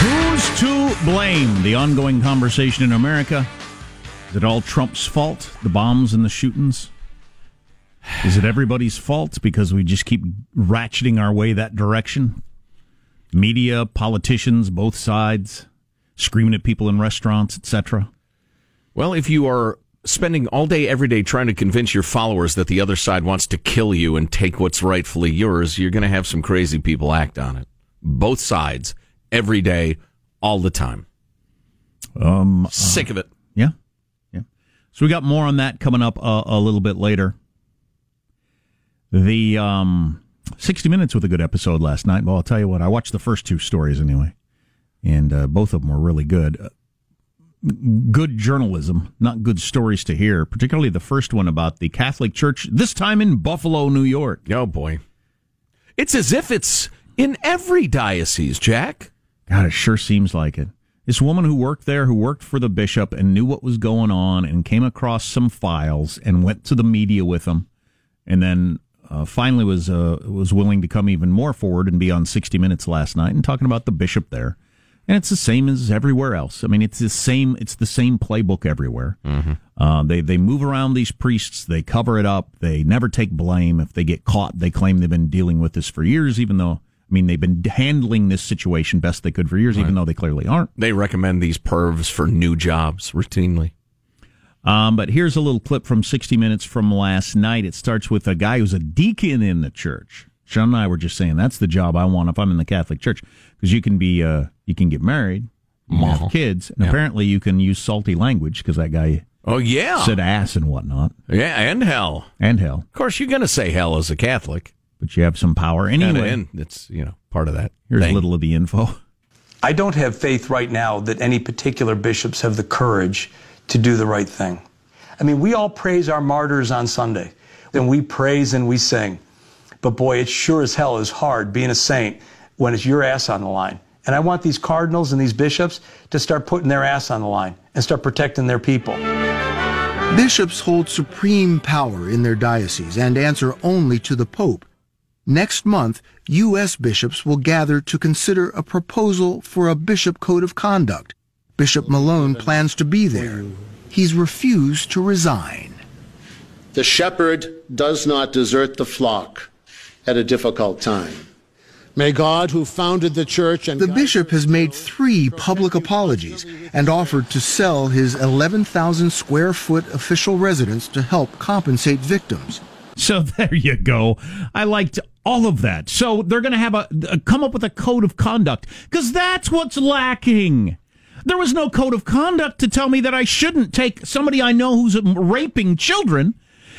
Who's to blame? The ongoing conversation in America. Is it all Trump's fault? The bombs and the shootings? Is it everybody's fault because we just keep ratcheting our way that direction? Media, politicians, both sides, screaming at people in restaurants, etc. Well, if you are spending all day, every day trying to convince your followers that the other side wants to kill you and take what's rightfully yours, you're going to have some crazy people act on it. Both sides, every day, all the time. Um, Sick of it. Yeah, yeah. So we got more on that coming up a, a little bit later. The um, 60 Minutes with a good episode last night. Well, I'll tell you what, I watched the first two stories anyway, and uh, both of them were really good. Uh, good journalism, not good stories to hear, particularly the first one about the Catholic Church, this time in Buffalo, New York. Oh, boy. It's as if it's in every diocese, Jack. God, it sure seems like it. This woman who worked there, who worked for the bishop and knew what was going on and came across some files and went to the media with them, and then uh, finally was uh, was willing to come even more forward and be on 60 Minutes last night and talking about the bishop there. And it's the same as everywhere else. I mean, it's the same. It's the same playbook everywhere. Uh, they they move around these priests. They cover it up. They never take blame. If they get caught, they claim they've been dealing with this for years, even though I mean they've been handling this situation best they could for years, even though they clearly aren't. They recommend these pervs for new jobs routinely. Um, but here's a little clip from 60 Minutes from last night. It starts with a guy who's a deacon in the church. Sean and I were just saying that's the job I want if I'm in the Catholic Church because you can be uh, you can get married, you can have kids, and Yeah. apparently you can use salty language because that guy Oh, yeah. said ass and whatnot Yeah, and hell. and hell. Of course, you're going to say hell as a Catholic. But you have some power Kinda, anyway. and it's, you know, part of that. Here's thing. a little of the info. I don't have faith right now that any particular bishops have the courage to do the right thing. I mean, we all praise our martyrs on Sunday, and we praise and we sing. But boy, it sure as hell is hard being a saint when it's your ass on the line. And I want these cardinals and these bishops to start putting their ass on the line and start protecting their people. Bishops hold supreme power in their diocese and answer only to the Pope. Next month, U.S. bishops will gather to consider a proposal for a bishop code of conduct. Bishop Malone plans to be there. He's refused to resign. The shepherd does not desert the flock at a difficult time. May God, who founded the church and the bishop has made three public apologies and offered to sell his 11,000 square foot official residence to help compensate victims. So there you go. I liked all of that. So they're going to have a, a, come up with a code of conduct because that's what's lacking. There was no code of conduct to tell me that I shouldn't take somebody I know who's raping children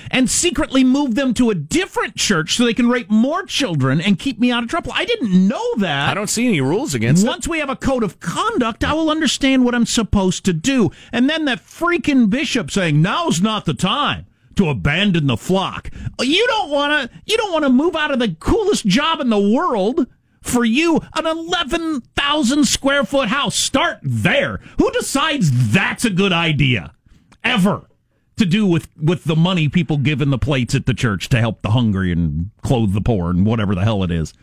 and secretly move them to a different church so they can rape more children and keep me out of trouble. I didn't know that. I don't see any rules against Once it. we have a code of conduct, I will understand what I'm supposed to do. And then that freaking bishop saying, now's not the time to abandon the flock. You don't want to, you don't want to move out of the coolest job in the world for you an 11,000 square foot house. Start there. Who decides that's a good idea? Ever to do with with the money people give in the plates at the church to help the hungry and clothe the poor and whatever the hell it is.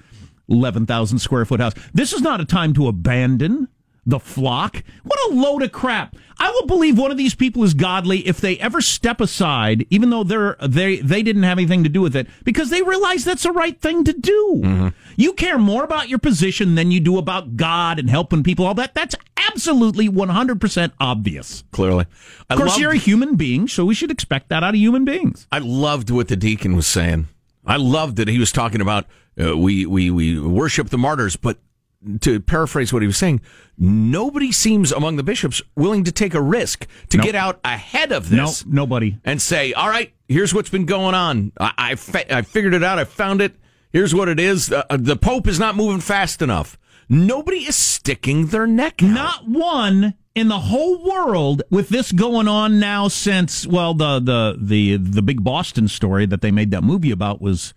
11,000 square foot house. This is not a time to abandon the flock. What a load of crap. I will believe one of these people is godly if they ever step aside, even though they're they they didn't have anything to do with it, because they realize that's the right thing to do. Mm-hmm. You care more about your position than you do about God and helping people. All that that's absolutely one hundred percent obvious. Clearly, I of course, loved, you're a human being, so we should expect that out of human beings. I loved what the deacon was saying. I loved that he was talking about uh, we we we worship the martyrs, but to paraphrase what he was saying, nobody seems among the bishops willing to take a risk to nope. get out ahead of this. Nope, nobody. And say, all right, here's what's been going on. I, I, I figured it out. I found it. Here's what it is. Uh, uh, the Pope is not moving fast enough. Nobody is sticking their neck out. Not one in the whole world with this going on now since well the the the the big Boston story that they made that movie about was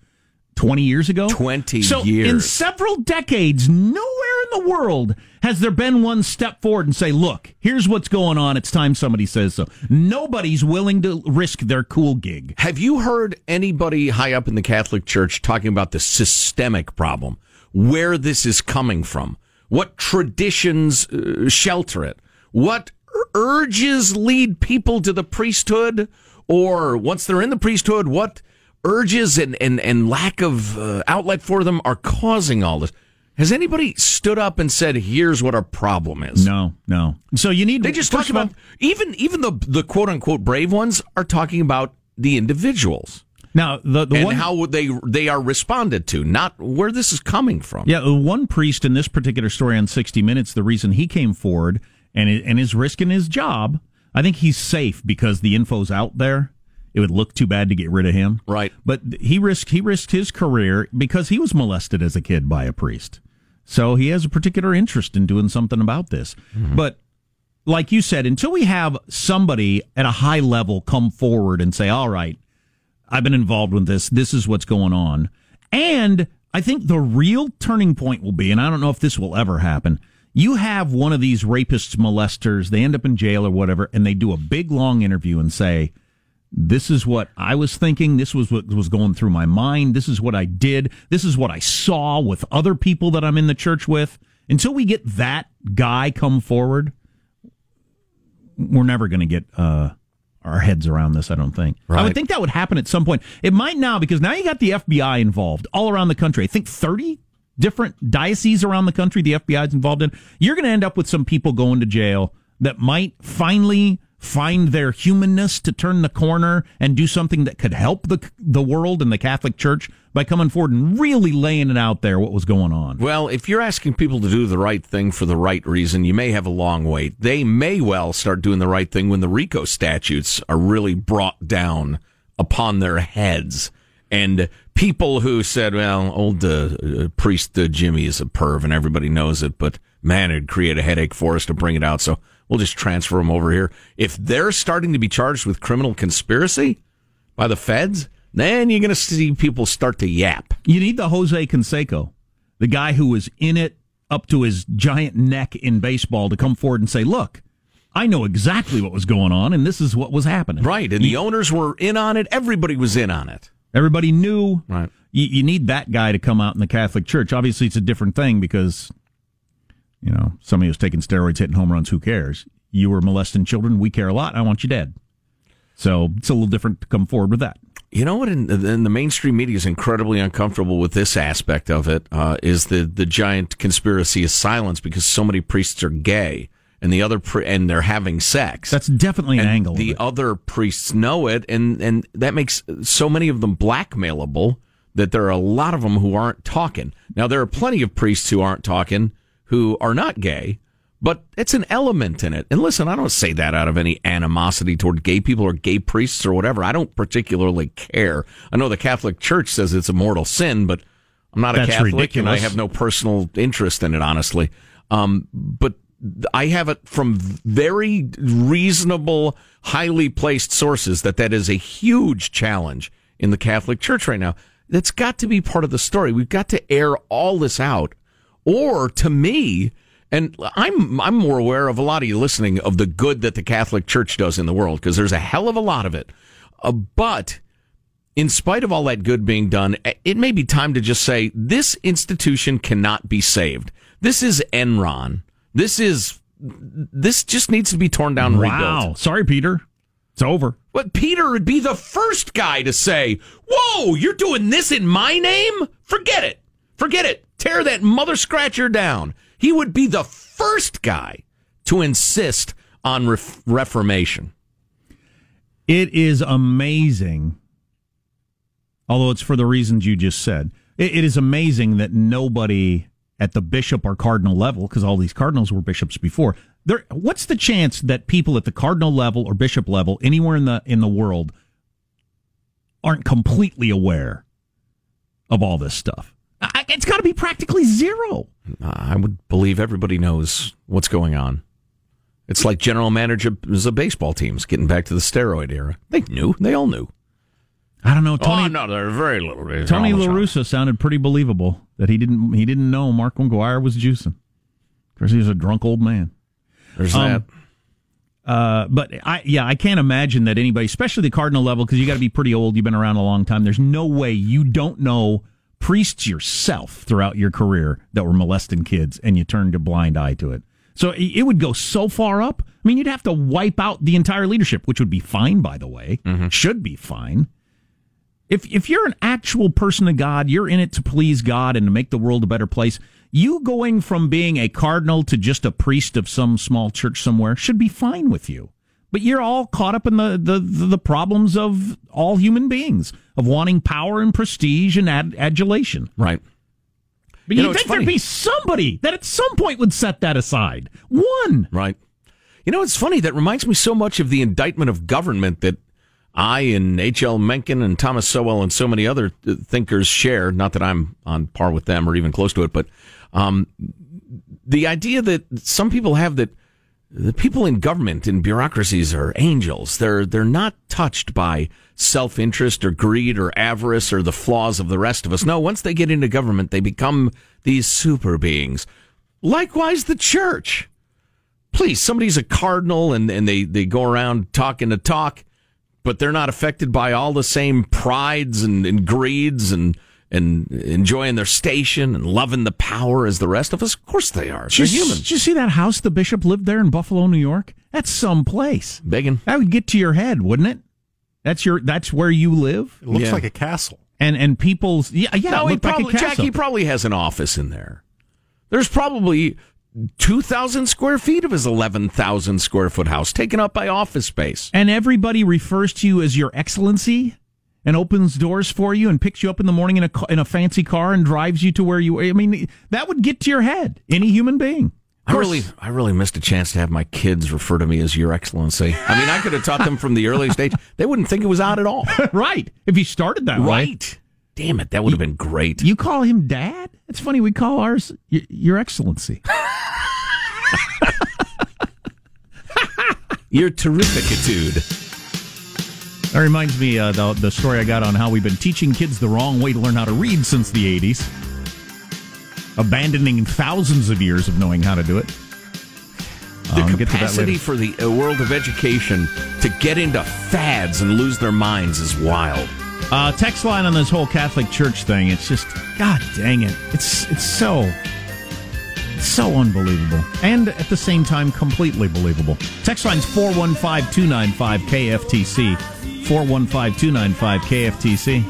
20 years ago? 20 so years. In several decades, nowhere in the world has there been one step forward and say, look, here's what's going on. It's time somebody says so. Nobody's willing to risk their cool gig. Have you heard anybody high up in the Catholic Church talking about the systemic problem? Where this is coming from? What traditions uh, shelter it? What urges lead people to the priesthood? Or once they're in the priesthood, what urges and, and, and lack of uh, outlet for them are causing all this. Has anybody stood up and said, "Here's what our problem is"? No, no. So you need. They just talk about even even the the quote unquote brave ones are talking about the individuals. Now the, the and one, how they they are responded to, not where this is coming from. Yeah, the one priest in this particular story on 60 Minutes, the reason he came forward and and is risking his job, I think he's safe because the info's out there it would look too bad to get rid of him. Right. But he risked he risked his career because he was molested as a kid by a priest. So he has a particular interest in doing something about this. Mm-hmm. But like you said, until we have somebody at a high level come forward and say, "All right, I've been involved with this. This is what's going on." And I think the real turning point will be, and I don't know if this will ever happen. You have one of these rapists, molesters, they end up in jail or whatever, and they do a big long interview and say, this is what I was thinking. This was what was going through my mind. This is what I did. This is what I saw with other people that I'm in the church with. Until we get that guy come forward, we're never going to get uh, our heads around this. I don't think. Right. I would think that would happen at some point. It might now because now you got the FBI involved all around the country. I think thirty different dioceses around the country the FBI is involved in. You're going to end up with some people going to jail that might finally find their humanness to turn the corner and do something that could help the the world and the Catholic Church by coming forward and really laying it out there what was going on. Well, if you're asking people to do the right thing for the right reason, you may have a long wait. They may well start doing the right thing when the RICO statutes are really brought down upon their heads. And people who said, well, old uh, priest uh, Jimmy is a perv and everybody knows it, but man, it'd create a headache for us to bring it out. So We'll just transfer them over here. If they're starting to be charged with criminal conspiracy by the feds, then you're going to see people start to yap. You need the Jose Canseco, the guy who was in it up to his giant neck in baseball, to come forward and say, "Look, I know exactly what was going on, and this is what was happening." Right, and the owners were in on it. Everybody was in on it. Everybody knew. Right. You, you need that guy to come out in the Catholic Church. Obviously, it's a different thing because, you know, somebody who's taking steroids, hitting home runs, who cares? You were molesting children. We care a lot. I want you dead. So it's a little different to come forward with that. You know what? In, in the mainstream media is incredibly uncomfortable with this aspect of it. Uh, is the the giant conspiracy of silence because so many priests are gay and the other pri- and they're having sex. That's definitely an and angle. The other priests know it, and and that makes so many of them blackmailable that there are a lot of them who aren't talking. Now there are plenty of priests who aren't talking who are not gay, but it's an element in it. And listen, I don't say that out of any animosity toward gay people or gay priests or whatever. I don't particularly care. I know the Catholic Church says it's a mortal sin, but I'm not a That's Catholic and I have no personal interest in it, honestly. Um, but I have it from very reasonable, highly placed sources that that is a huge challenge in the Catholic Church right now. That's got to be part of the story. We've got to air all this out. Or to me, and I'm I'm more aware of a lot of you listening of the good that the Catholic Church does in the world because there's a hell of a lot of it. Uh, but in spite of all that good being done, it may be time to just say this institution cannot be saved. This is Enron. This is this just needs to be torn down and wow. rebuilt. Sorry, Peter. It's over. But Peter would be the first guy to say, "Whoa, you're doing this in my name? Forget it. Forget it. Tear that mother scratcher down." He would be the first guy to insist on ref- reformation. It is amazing, although it's for the reasons you just said. It, it is amazing that nobody at the bishop or cardinal level, because all these cardinals were bishops before. There, what's the chance that people at the cardinal level or bishop level anywhere in the in the world aren't completely aware of all this stuff? I, it's got to be practically zero. I would believe everybody knows what's going on. It's like general managers of baseball teams getting back to the steroid era. They knew. They all knew. I don't know. Tony, oh, no, they're very little. they're Tony almost wrong. LaRussa sounded pretty believable that he didn't he didn't know Mark McGwire was juicing. Of course, he was a drunk old man. There's Um, that. Uh, but I yeah, I can't imagine that anybody, especially the cardinal level, because you got to be pretty old. You've been around a long time. There's no way you don't know priests yourself throughout your career that were molesting kids, and you turned a blind eye to it. So it would go so far up. I mean, you'd have to wipe out the entire leadership, which would be fine, by the way. Mm-hmm. Should be fine. If if you're an actual person of God, you're in it to please God and to make the world a better place. You going from being a cardinal to just a priest of some small church somewhere should be fine with you. But you're all caught up in the the, the problems of all human beings of wanting power and prestige and ad- adulation. Right. But You you know, think there'd be somebody that at some point would set that aside. One. Right. You know, it's funny. That reminds me so much of the indictment of government that I and H.L. Mencken and Thomas Sowell and so many other thinkers share. Not that I'm on par with them or even close to it, but um, the idea that some people have that the people in government and bureaucracies are angels. They're they're not touched by self interest or greed or avarice or the flaws of the rest of us. No, once they get into government, they become these super beings. Likewise, the church. Please, somebody's a cardinal and, and they, they go around talking to talk, but they're not affected by all the same prides and, and greeds and and enjoying their station and loving the power as the rest of us. Of course they are. They're Did you, human. did you see that house the bishop lived there in Buffalo, New York? That's some place. Begging. That would get to your head, wouldn't it? That's your that's where you live. It looks Yeah. like a castle. And and people's yeah yeah. no, it he looked like a castle. Jack, he probably has an office in there. There's probably 2,000 square feet of his 11,000 square foot house taken up by office space. and everybody refers to you as your excellency and opens doors for you and picks you up in the morning in a in a fancy car and drives you to where you are. I mean that would get to your head any human being I really, I really missed a chance to have my kids refer to me as Your Excellency. I mean, I could have taught them from the earliest age. They wouldn't think it was odd at all. right if you started that way Right. Damn it, that would have been great. you call him dad it's funny we call ours y- your excellency Your terrificitude. That reminds me uh, the the story I got on how we've been teaching kids the wrong way to learn how to read since the '80s, abandoning thousands of years of knowing how to do it. The Um, capacity for the uh, world of education to get into fads and lose their minds is wild. Uh, text line on this whole Catholic Church thing. It's just, God dang it! It's it's so so unbelievable, and at the same time, completely believable. Text line's 415-295 KFTC. 415-295 KFTC.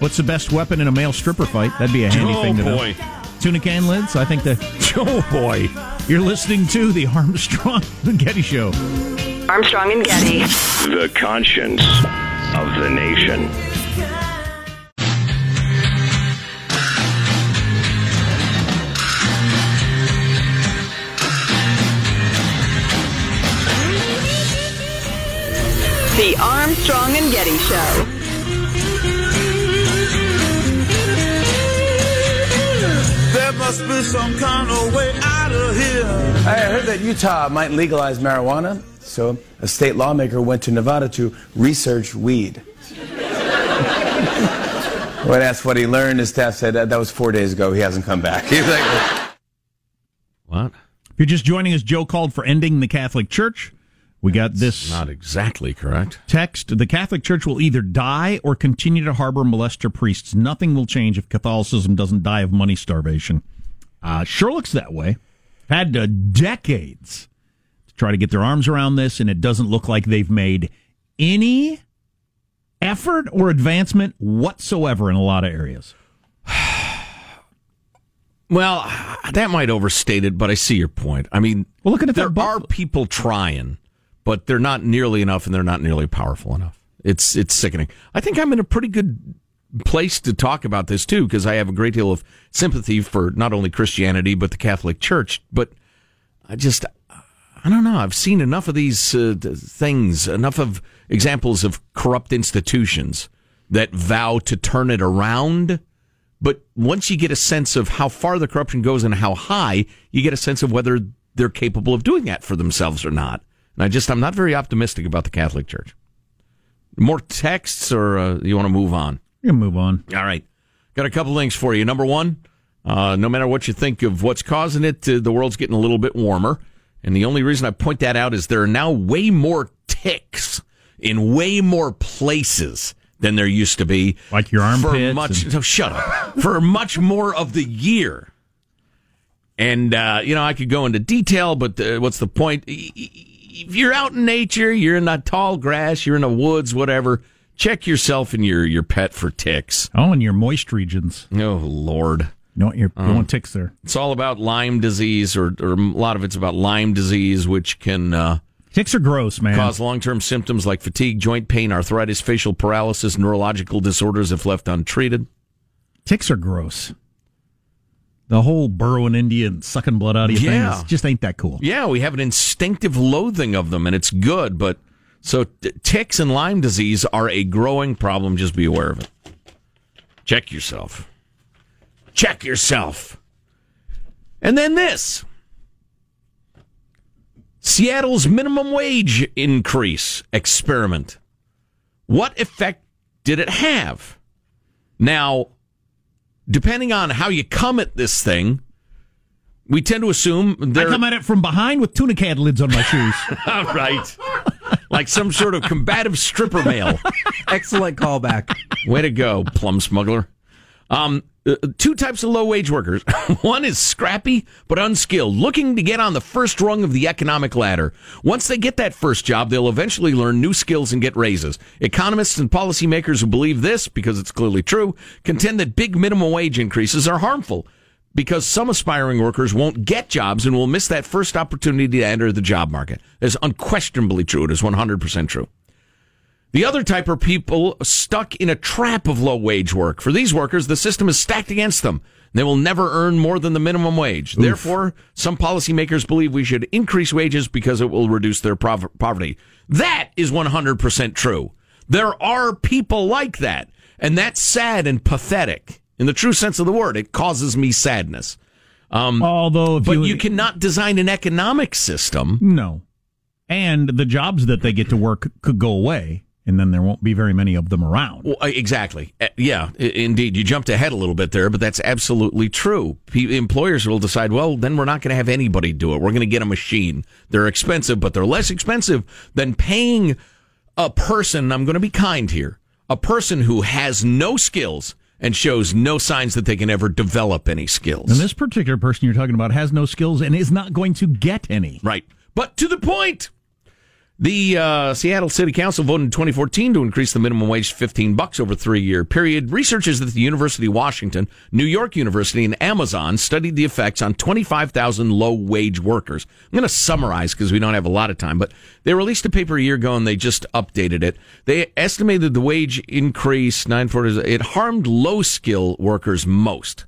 What's the best weapon in a male stripper fight? That'd be a handy Oh, thing to oh, boy. know. Tuna can lids. I think the Oh boy! you're listening to the Armstrong and Getty Show. Armstrong and Getty. The conscience of the nation. The Armstrong and Getty Show. There must be some kind of way out of here. I heard that Utah might legalize marijuana, so a state lawmaker went to Nevada to research weed. when asked what he learned, his staff said that, that was four days ago. He hasn't come back. He's like, What? If you're just joining us, Joe called for ending the Catholic Church. We got this Not exactly correct. text. The Catholic Church will either die or continue to harbor molester priests. Nothing will change if Catholicism doesn't die of money starvation. Uh, sure looks that way. Had uh, decades to try to get their arms around this, and it doesn't look like they've made any effort or advancement whatsoever in a lot of areas. Well, that might overstate it, but I see your point. I mean, Well, look at there that are people trying, but they're not nearly enough, and they're not nearly powerful enough. It's it's sickening. I think I'm in a pretty good place to talk about this too, because I have a great deal of sympathy for not only Christianity but the Catholic Church. But I just, I don't know. I've seen enough of these uh, things, enough of examples of corrupt institutions that vow to turn it around. But once you get a sense of how far the corruption goes and how high, you get a sense of whether they're capable of doing that for themselves or not. And I just, I'm not very optimistic about the Catholic Church. More texts, or uh, you want to move on? You can move on. All right. Got a couple things for you. Number one, uh, no matter what you think of what's causing it, uh, the world's getting a little bit warmer. And the only reason I point that out is there are now way more ticks in way more places than there used to be. Like your For armpits much, and- no, shut up. For much more of the year. And, uh, you know, I could go into detail, but uh, what's the point? E- If you're out in nature, you're in that tall grass, you're in the woods, whatever, check yourself and your, your pet for ticks. Oh, and your moist regions. Oh, Lord. You your you Um, want ticks there. It's all about Lyme disease, or, or a lot of it's about Lyme disease, which can uh, Ticks are gross, man. cause long term symptoms like fatigue, joint pain, arthritis, facial paralysis, neurological disorders if left untreated. Ticks are gross. The whole burrowing Indian sucking blood out of you Yeah. thing just ain't that cool. Yeah, we have an instinctive loathing of them, and it's good, but so t- ticks and Lyme disease are a growing problem. Just be aware of it. Check yourself. Check yourself. And then this Seattle's minimum wage increase experiment. What effect did it have? Now, depending on how you come at this thing, we tend to assume I come at it from behind with tuna can lids on my shoes. All right. like some sort of combative stripper male. Excellent callback. Way to go, plum smuggler. Um, uh, two types of low wage workers. One is scrappy but unskilled, looking to get on the first rung of the economic ladder. Once they get that first job, they'll eventually learn new skills and get raises. Economists and policymakers who believe this, because it's clearly true, contend that big minimum wage increases are harmful because some aspiring workers won't get jobs and will miss that first opportunity to enter the job market. That's unquestionably true. It is 100% true. The other type are people stuck in a trap of low wage work. For these workers, the system is stacked against them. They will never earn more than the minimum wage. Therefore, some policymakers believe we should increase wages because it will reduce their prov- poverty. That is 100% true. There are people like that, and that's sad and pathetic. In the true sense of the word, it causes me sadness. Um, Although, but you, you cannot design an economic system no, and the jobs that they get to work could go away. And then there won't be very many of them around. Well, exactly. Uh, Yeah, indeed. You jumped ahead a little bit there, but that's absolutely true. Employers will decide, well, then we're not going to have anybody do it. We're going to get a machine. They're expensive, but they're less expensive than paying a person. I'm going to be kind here. A person who has no skills and shows no signs that they can ever develop any skills. And this particular person you're talking about has no skills and is not going to get any. Right. But to the point. The uh, Seattle City Council voted in 2014 to increase the minimum wage to 15 bucks over a three-year period. Researchers at the University of Washington, New York University, and Amazon studied the effects on 25,000 low-wage workers. I'm going to summarize because we don't have a lot of time, but they released a paper a year ago and they just updated it. They estimated the wage increase 940 it harmed low-skill workers most.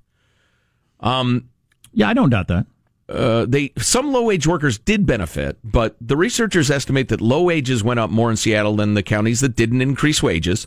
Um, yeah, I don't doubt that. Uh, they some low wage workers did benefit, but the researchers estimate that low wages went up more in Seattle than the counties that didn't increase wages.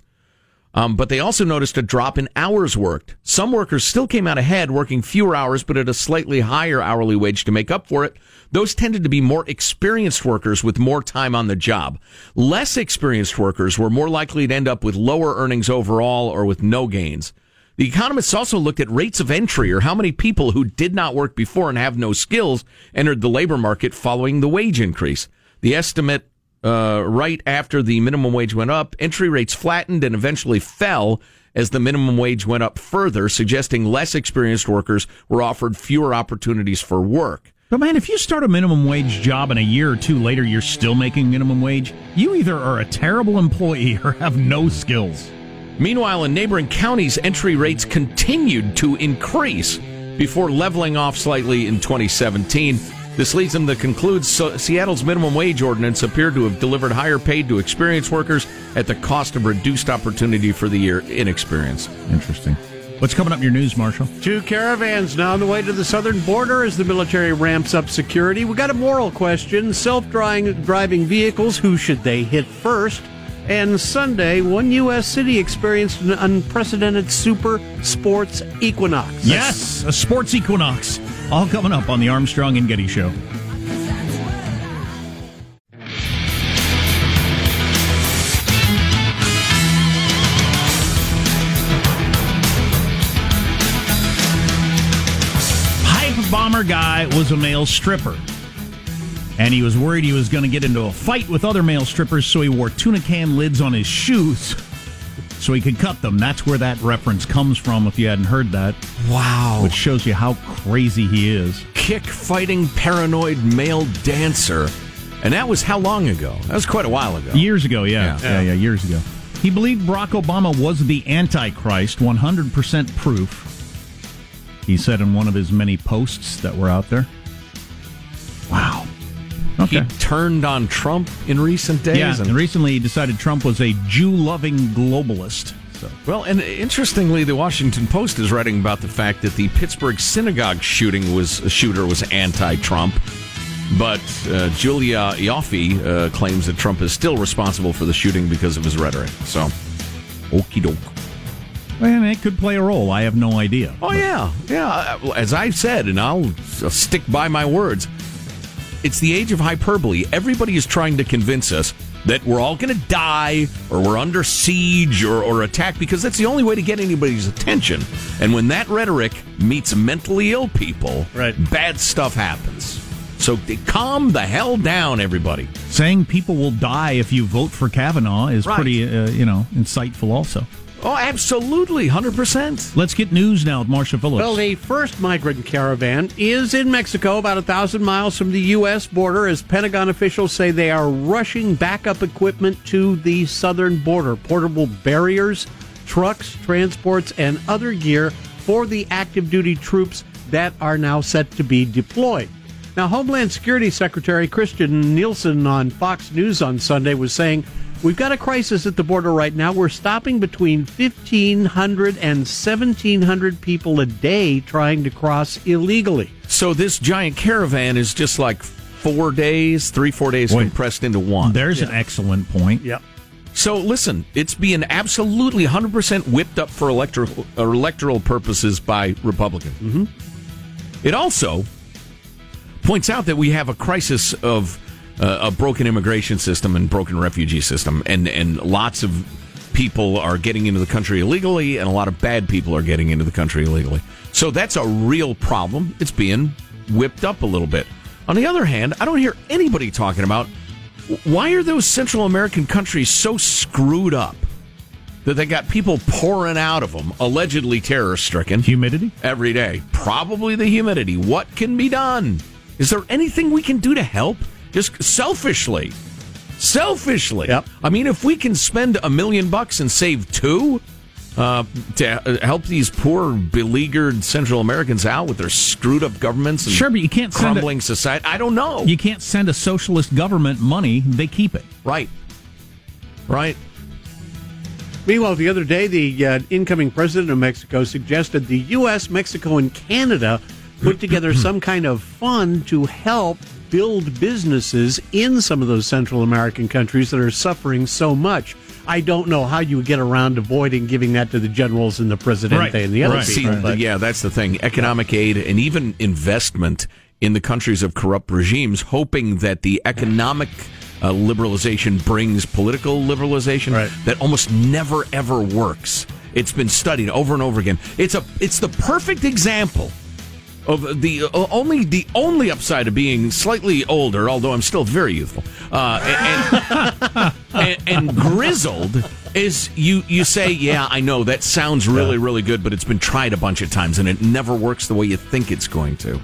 Um, but they also noticed a drop in hours worked. Some workers still came out ahead, working fewer hours, but at a slightly higher hourly wage to make up for it. Those tended to be more experienced workers with more time on the job. Less experienced workers were more likely to end up with lower earnings overall or with no gains. The economists also looked at rates of entry or how many people who did not work before and have no skills entered the labor market following the wage increase. The estimate uh, right after the minimum wage went up, entry rates flattened and eventually fell as the minimum wage went up further, suggesting less experienced workers were offered fewer opportunities for work. But man, if you start a minimum wage job and a year or two later you're still making minimum wage, you either are a terrible employee or have no skills. Meanwhile, in neighboring counties, entry rates continued to increase before leveling off slightly in 2017. This leads them to conclude so Seattle's minimum wage ordinance appeared to have delivered higher paid to experienced workers at the cost of reduced opportunity for the year inexperienced. Interesting. What's coming up in your news, Marshall? Two caravans now on the way to the southern border as the military ramps up security. We got a moral question: self-driving driving vehicles. Who should they hit first? And Sunday, one U.S. city experienced an unprecedented super sports equinox. Yes, a sports equinox. All coming up on the Armstrong and Getty Show. Bomber guy was a male stripper. And he was worried he was going to get into a fight with other male strippers, so he wore tuna can lids on his shoes so he could cut them. That's where that reference comes from, if you hadn't heard that. Wow. Which shows you how crazy he is. Kick fighting paranoid male dancer. And that was how long ago? That was quite a while ago. Years ago, yeah. Yeah. Yeah, yeah, years ago. He believed Barack Obama was the Antichrist, 100% proof. He said in one of his many posts that were out there. Wow. He turned on Trump in recent days. Yeah, and recently he decided Trump was a Jew loving globalist. So. Well, and interestingly, the Washington Post is writing about the fact that the Pittsburgh synagogue shooting was a shooter was anti-Trump, but uh, Julia Ioffe uh, claims that Trump is still responsible for the shooting because of his rhetoric. So, okie doke. And it could play a role. I have no idea. Oh yeah, yeah. As I said, and I'll I'll stick by my words. It's the age of hyperbole. Everybody is trying to convince us that we're all going to die or we're under siege or, or attacked because that's the only way to get anybody's attention. And when that rhetoric meets mentally ill people, right. bad stuff happens. So calm the hell down, everybody. Saying people will die if you vote for Kavanaugh is Right. pretty, uh, you know, insightful also. Oh, absolutely, 100%. Let's get news now with Marsha Phillips. Well, the first migrant caravan is in Mexico, about a thousand miles from the U.S. border, as Pentagon officials say they are rushing backup equipment to the southern border. Portable barriers, trucks, transports, and other gear for the active duty troops that are now set to be deployed. Now, Homeland Security Secretary Kirstjen Nielsen on Fox News on Sunday was saying, We've got a crisis at the border right now. We're stopping between 1,500 and 1,700 people a day trying to cross illegally. So this giant caravan is just like four days, three, four days Boy, compressed into one. There's an excellent point. Yep. So listen, it's being absolutely 100% whipped up for electoral, electoral purposes by Republicans. Mm-hmm. It also points out that we have a crisis of uh, a broken immigration system and broken refugee system, and and lots of people are getting into the country illegally, and a lot of bad people are getting into the country illegally. So that's a real problem. It's being whipped up a little bit. On the other hand, I don't hear anybody talking about why are those Central American countries so screwed up that they got people pouring out of them, allegedly terror stricken. Humidity? Every day. Probably the humidity. What can be done? Is there anything we can do to help? Just selfishly. Selfishly. Yep. I mean, if we can spend a million bucks and save two uh, to help these poor, beleaguered Central Americans out with their screwed up governments and Sure, but you can't send a- crumbling society, I don't know. You can't send a socialist government money; they keep it. Right. Right. Meanwhile, the other day, the uh, incoming president of Mexico suggested the U.S., Mexico, and Canada put together some kind of fund to help build businesses in some of those Central American countries that are suffering so much. I don't know how you would get around avoiding giving that to the generals and the presidente and the other See, people. but- yeah, that's the thing. Economic aid and even investment in the countries of corrupt regimes, hoping that the economic uh, liberalization brings political liberalization. That almost never ever works. It's been studied over and over again. It's a it's the perfect example of the uh, only the only upside of being slightly older, although I'm still very youthful uh, and, and, and grizzled. Is you you say, yeah, I know that sounds really really good, but it's been tried a bunch of times and it never works the way you think it's going to.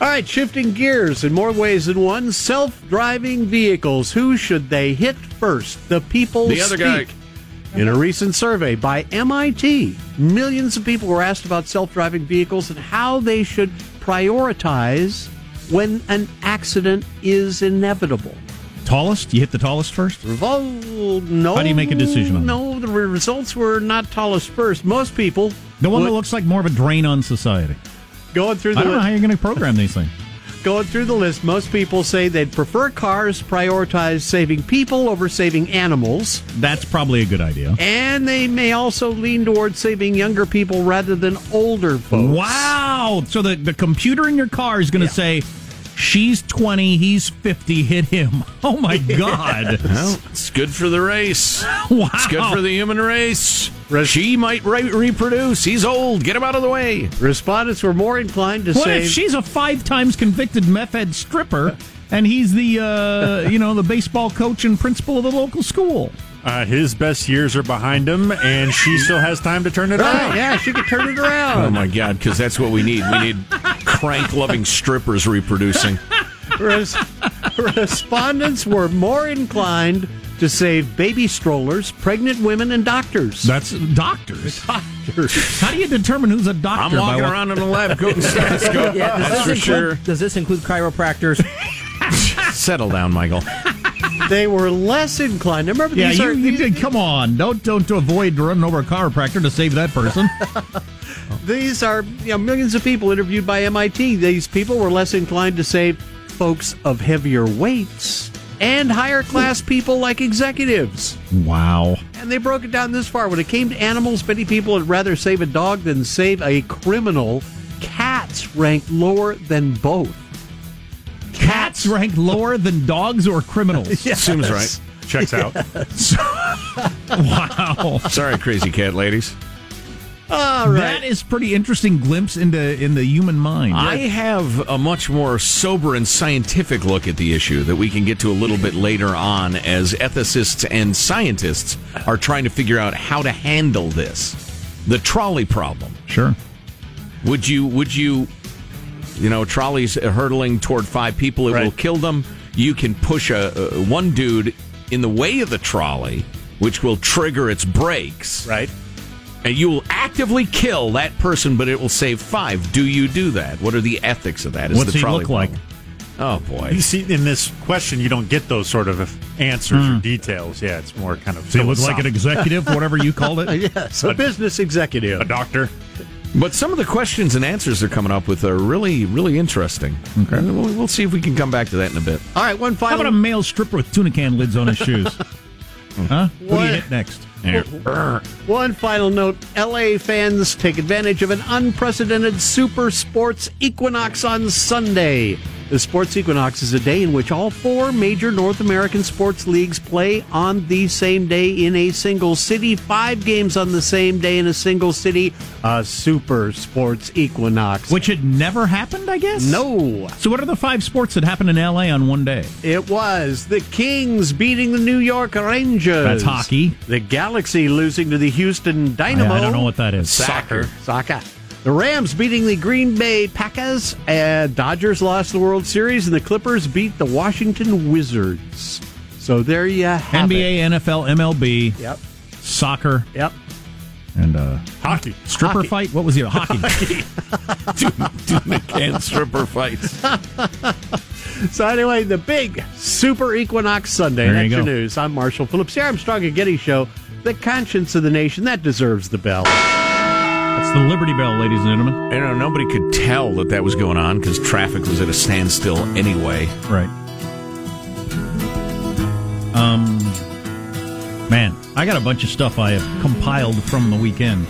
All right, shifting gears in more ways than one. Self-driving vehicles. Who should they hit first? The people. The other guy. In a recent survey by MIT, millions of people were asked about self-driving vehicles and how they should prioritize when an accident is inevitable. Tallest? You hit the tallest first? Well, no. How do you make a decision on? No, the results were not tallest first. Most people. The one would- that looks like more of a drain on society. going through the I don't know how you're going to program these things. Going through the list, most people say they'd prefer cars, prioritize saving people over saving animals, That's probably a good idea. and they may also lean towards saving younger people rather than older folks. Wow! So the, the computer in your car is going to say, she's 20, he's 50, hit him. Oh my God. Well, it's good for the race. Wow. It's good for the human race. She might re- reproduce. He's old. Get him out of the way. Respondents were more inclined to say. What save. if she's a five times convicted meth head stripper and he's the, uh, you know, the baseball coach and principal of the local school? Uh, his best years are behind him, and she still has time to turn it Right, around. yeah, she could turn it around. Oh my God! Because that's what we need. We need crank-loving strippers reproducing. Res- respondents were more inclined to save baby strollers, pregnant women, and doctors. That's doctors. Doctors. How do you determine who's a doctor? I'm by walking what- around in a lab coat and stethoscope. Yeah, does, that's this for include, sure. does this include chiropractors? Settle down, Michael. They were less inclined. Remember, Yeah, these you, are you did. Come on, don't don't avoid running over a chiropractor to save that person. These are you know, millions of people interviewed by MIT. These people were less inclined to save folks of heavier weights and higher class people like executives. wow. And they broke it down this far. When it came to animals, many people would rather save a dog than save a criminal. Cats ranked lower than both. Cats ranked lower than dogs or criminals. yes. Seems right. Checks out. Wow. Sorry, crazy cat ladies. All right. That is pretty interesting glimpse into in the human mind. I have a much more sober and scientific look at the issue that we can get to a little bit later on as ethicists and scientists are trying to figure out how to handle this. The trolley problem. sure. Would you would you you know, trolleys hurtling toward five people, it will kill them. You can push a, a one dude in the way of the trolley, which will trigger its brakes. Right. And you will actively kill that person, but it will save five. Do you do that? What are the ethics of that? Is What's the he trolley look like? problem. Oh boy. You see, in this question, you don't get those sort of answers or hmm. details. Yeah, it's more kind of. Does he look like an executive, whatever you called it? Yes, a business executive. A doctor. But some of the questions and answers they're coming up with are really, really interesting. Okay. We'll, we'll see if we can come back to that in a bit. All right, one final. How about a male stripper with tuna can lids on his shoes? Mm-hmm. huh? What do you hit next? One final note LA fans take advantage of an unprecedented super sports equinox on Sunday. The Sports Equinox is a day in which all four major North American sports leagues play on the same day in a single city. Five games on the same day in a single city. A super sports equinox. Which had never happened, I guess? No. So, what are the five sports that happened in LA on one day? It was the Kings beating the New York Rangers. That's hockey. The Galaxy losing to the Houston Dynamo. I, I don't know what that is. Soccer. Soccer. The Rams beating the Green Bay Packers. And Dodgers lost the World Series, and the Clippers beat the Washington Wizards. So there you have NBA, it. NFL, MLB, Yep. soccer, Yep. and uh, Hockey. stripper Hockey. fight. What was the hockey? Two, two McCann stripper fights. So anyway, the big Super Equinox Sunday. There That's you your news. I'm Marshall Phillips. The Armstrong and Getty Show. The conscience of the nation that deserves the bell. That's the Liberty Bell, ladies and gentlemen. You know, nobody could tell that that was going on because traffic was at a standstill anyway. Right. Um, man, I got a bunch of stuff I have compiled from the weekend.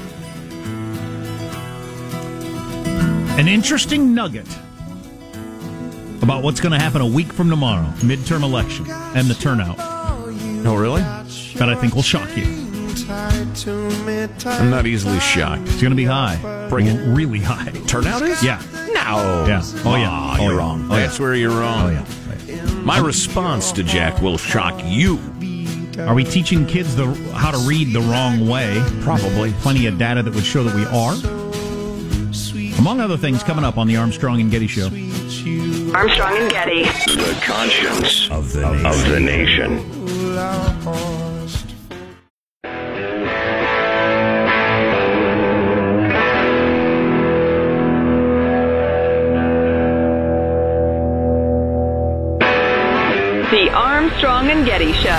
An interesting nugget about what's going to happen a week from tomorrow, midterm election, and the turnout Oh, really? that I think will shock you. I'm not easily shocked. It's going to be high. Bring it. Really high. Turnout is? Yeah. No. Yeah. Oh, yeah. Ah, Oh, you're yeah. wrong. Oh, yeah. Where you're wrong. Oh, yeah. My response to Jack will shock you. Are we teaching kids the how to read the wrong way? Probably. Plenty of data that would show that we are. Among other things, coming up on the Armstrong and Getty Show. Armstrong and Getty. The conscience of the, of the nation. And Getty Show.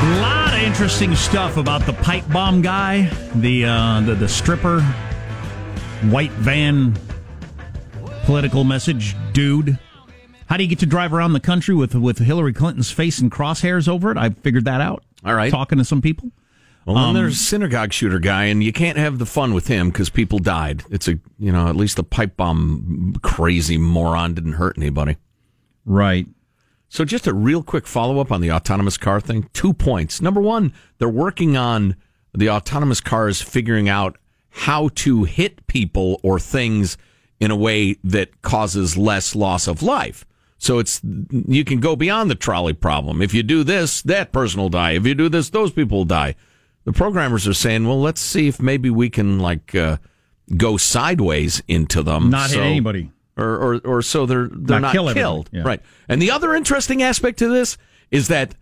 A lot of interesting stuff about the pipe bomb guy, the uh, the, the stripper, white van, political message dude. How do you get to drive around the country with with Hillary Clinton's face and crosshairs over it? I figured that out. All right. talking to some people. Well, Um, there's a synagogue shooter guy, and you can't have the fun with him because people died. It's a, you know, at least the pipe bomb crazy moron didn't hurt anybody. Right. So, just a real quick follow up on the autonomous car thing. Two points. Number one, they're working on the autonomous cars figuring out how to hit people or things in a way that causes less loss of life. So it's you can go beyond the trolley problem. If you do this, that person will die. If you do this, those people will die. The programmers are saying, well, let's see if maybe we can like uh, go sideways into them, Not hit so- anybody. or or, or so they're they're Not not, kill killed, Yeah. right? And the other interesting aspect to this is that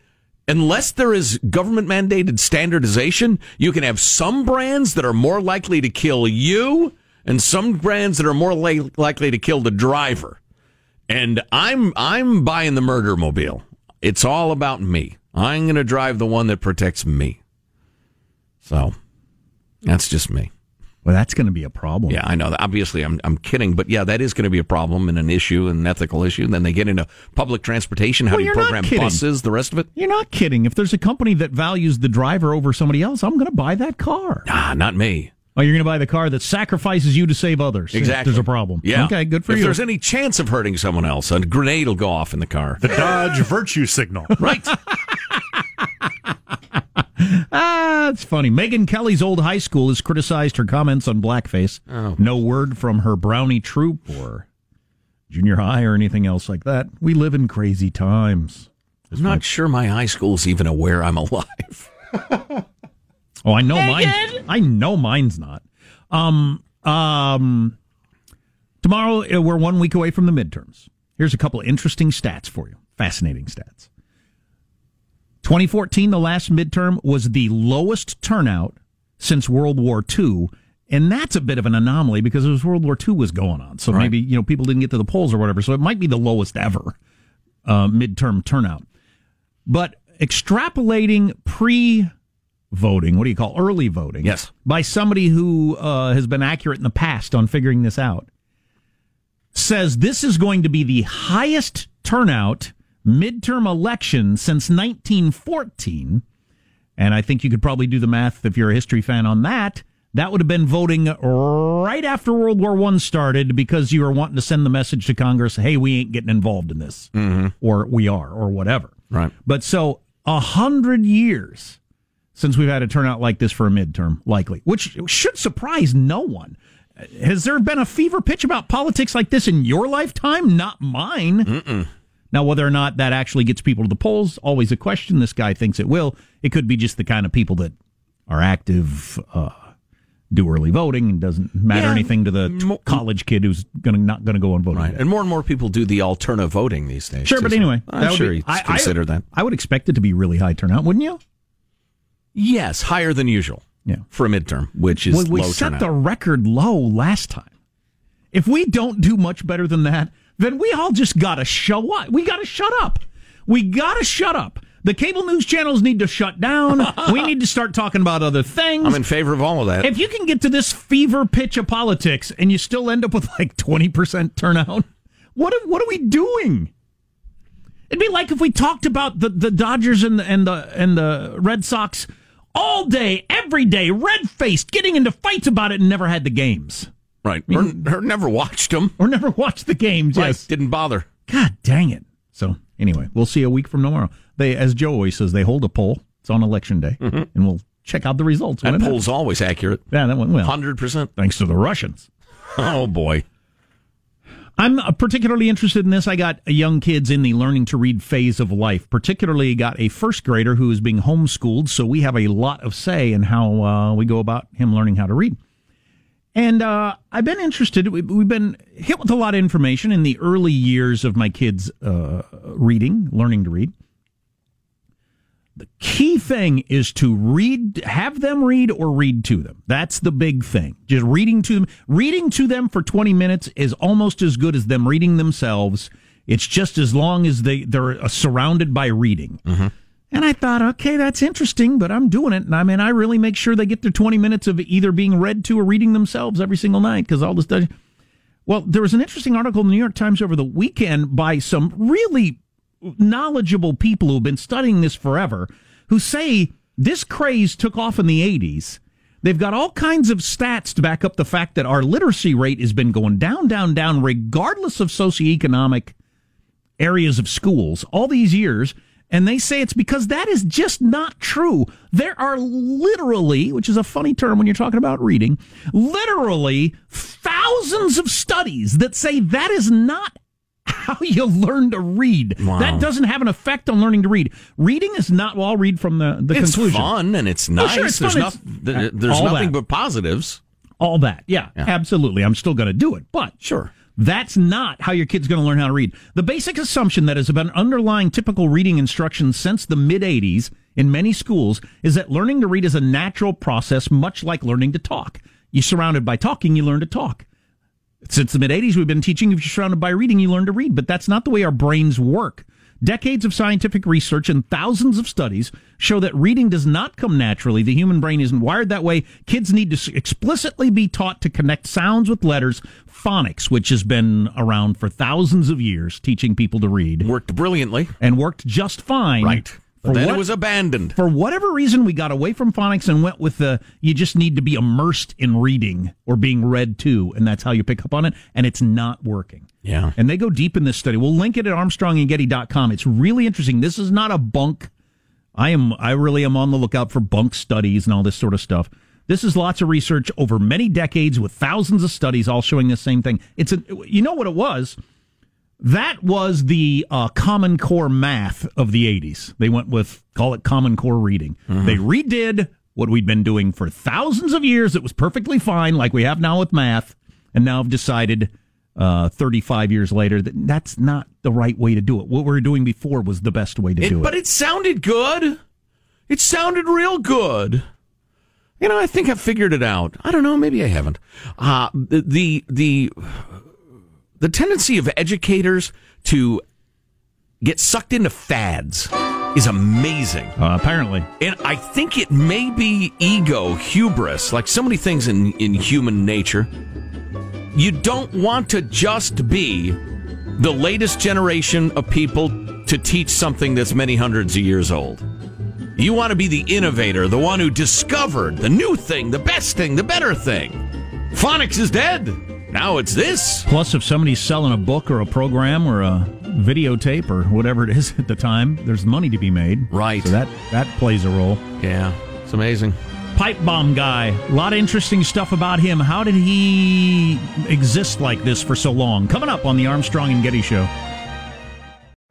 unless there is government mandated standardization, you can have some brands that are more likely to kill you, and some brands that are more li- likely to kill the driver. And I'm I'm buying the murder mobile. It's all about me. I'm going to drive the one that protects me. So that's just me. Well, that's going to be a problem. Yeah, I know. Obviously, I'm I'm kidding, but yeah, that is going to be a problem and an issue and an ethical issue. And then they get into public transportation. How Well, do you program buses? The rest of it? You're not kidding. If there's a company that values the driver over somebody else, I'm going to buy that car. Ah, not me. Oh, you're going to buy the car that sacrifices you to save others. if Exactly. There's a problem. Yeah. Okay, good for if you. If there's any chance of hurting someone else, a grenade will go off in the car. The Dodge virtue signal. right. ah, it's funny. Megyn Kelly's old high school has criticized her comments on blackface. Oh. No word from her brownie troop or junior high or anything else like that. We live in crazy times. I'm not sure my high school's even aware I'm alive. Oh, I know mine. I know mine's not. Um, um, tomorrow uh, we're one week away from the midterms. Here's a couple of interesting stats for you. Fascinating stats. 2014, the last midterm, was the lowest turnout since World War II. And that's a bit of an anomaly because it was World War II was going on. So Right. maybe, you know, people didn't get to the polls or whatever. So it might be the lowest ever uh, midterm turnout. But extrapolating pre voting, what do you call early voting? Yes. By somebody who uh, has been accurate in the past on figuring this out, says this is going to be the highest turnout midterm election since 1914 And I think you could probably do the math if you're a history fan on that. That would have been voting right after World War One started because you were wanting to send the message to Congress, hey, we ain't getting involved in this. Mm-hmm. Or we are, or whatever. Right. But so a hundred years since we've had a turnout like this for a midterm, likely, which should surprise no one. Has there been a fever pitch about politics like this in your lifetime? Not mine. Mm-mm. Now, whether or not that actually gets people to the polls, always a question. This guy thinks it will. It could be just the kind of people that are active, uh, do early voting, and doesn't matter Yeah. anything to the t- college kid who's gonna not going to go and vote. Right. And more and more people do the alternative voting these days. Sure, too, but so anyway, I'm would sure be- he's I- I- that. I would expect it to be really high turnout, wouldn't you? Yes, higher than usual. Yeah. For a midterm, which is Well, we set turnout. the record low last time. If we don't do much better than that, then we all just got to show up. We got to shut up. We got to shut up. The cable news channels need to shut down. we need to start talking about other things. I'm in favor of all of that. If you can get to this fever pitch of politics and you still end up with like 20% turnout, what are, what are we doing? It'd be like if we talked about the, the Dodgers and the, and the and the Red Sox all day, every day, red faced, getting into fights about it, and never had the games. Right. Or, or never watched them. Or never watched the games. Right. Yes. Didn't bother. God dang it. So anyway, we'll see a week from tomorrow. They, as Joe always says, they hold a poll. It's on election day, and we'll check out the results. That it poll's always accurate. Yeah, that went well. 100%. Thanks to the Russians. Oh, boy. I'm uh, particularly interested in this. I got young kids in the learning to read phase of life. Particularly, got a first grader who is being homeschooled, so we have a lot of say in how uh, we go about him learning how to read. And uh, I've been interested. we- We've been hit with a lot of information in the early years of my kids' uh, reading, learning to read. The key thing is to read, have them read or read to them. That's the big thing. Just reading to them. Reading to them for 20 minutes is almost as good as them reading themselves. It's just as long as they, they're uh, surrounded by reading. And I thought, okay, that's interesting, but I'm doing it. And I mean, I really make sure they get their 20 minutes of either being read to or reading themselves every single night because all this does. Well, there was an interesting article in the New York Times over the weekend by some really knowledgeable people who have been studying this forever who say this craze took off in the 80s. They've got all kinds of stats to back up the fact that our literacy rate has been going down, down, down, regardless of socioeconomic areas of schools all these years. And they say it's because that is just not true. There are literally, which is a funny term when you're talking about reading, literally thousands of studies that say that is not how you learn to read. Wow. That doesn't have an effect on learning to read. Reading is not, well, I'll read from the, the it's conclusion. fun and it's Oh, nice. sure, it's there's fun. no- It's- there's nothing that. but positives. All that. Yeah, absolutely. I'm still going to do it. But sure. That's not how your kid's going to learn how to read. The basic assumption that has been underlying typical reading instruction since the mid 80s in many schools is that learning to read is a natural process, much like learning to talk. You're surrounded by talking, you learn to talk. Since the mid 80s, we've been teaching if you're surrounded by reading, you learn to read, but that's not the way our brains work. Decades of scientific research and thousands of studies show that reading does not come naturally. The human brain isn't wired that way. Kids need to explicitly be taught to connect sounds with letters. Phonics, which has been around for thousands of years, teaching people to read, worked brilliantly and worked just fine. Right. But then what- it was abandoned. for whatever reason, we got away from phonics and went with the you just need to be immersed in reading or being read to, and that's how you pick up on it. And it's not working. Yeah. And they go deep in this study. We'll link it at armstrongandgetty.com. It's really interesting. This is not a bunk. I am I really am on the lookout for bunk studies and all this sort of stuff. This is lots of research over many decades with thousands of studies all showing the same thing. It's a you know what it was? That was the uh, Common Core math of the 80s. They went with, call it Common Core reading. They redid what we'd been doing for thousands of years. It was perfectly fine, like we have now with math, and now have decided uh, 35 years later that that's not the right way to do it. What we were doing before was the best way to It- do it. but it sounded good. It sounded real good. You know, I think I figured it out. I don't know. Maybe I haven't. Uh, the, the the tendency of educators to get sucked into fads is amazing. Uh, apparently, and I think it may be ego, hubris, like so many things in in human nature. You don't want to just be the latest generation of people to teach something that's many hundreds of years old. You want to be the innovator, the one who discovered the new thing, the best thing, the better thing. Phonics is dead. Now it's this. Plus, if somebody's selling a book or a program or a videotape or whatever it is at the time, there's money to be made. Right. So that that plays a role. Yeah, it's amazing. Pipe bomb guy. A lot of interesting stuff about him. How did he exist like this for so long? Coming up on the Armstrong and Getty Show.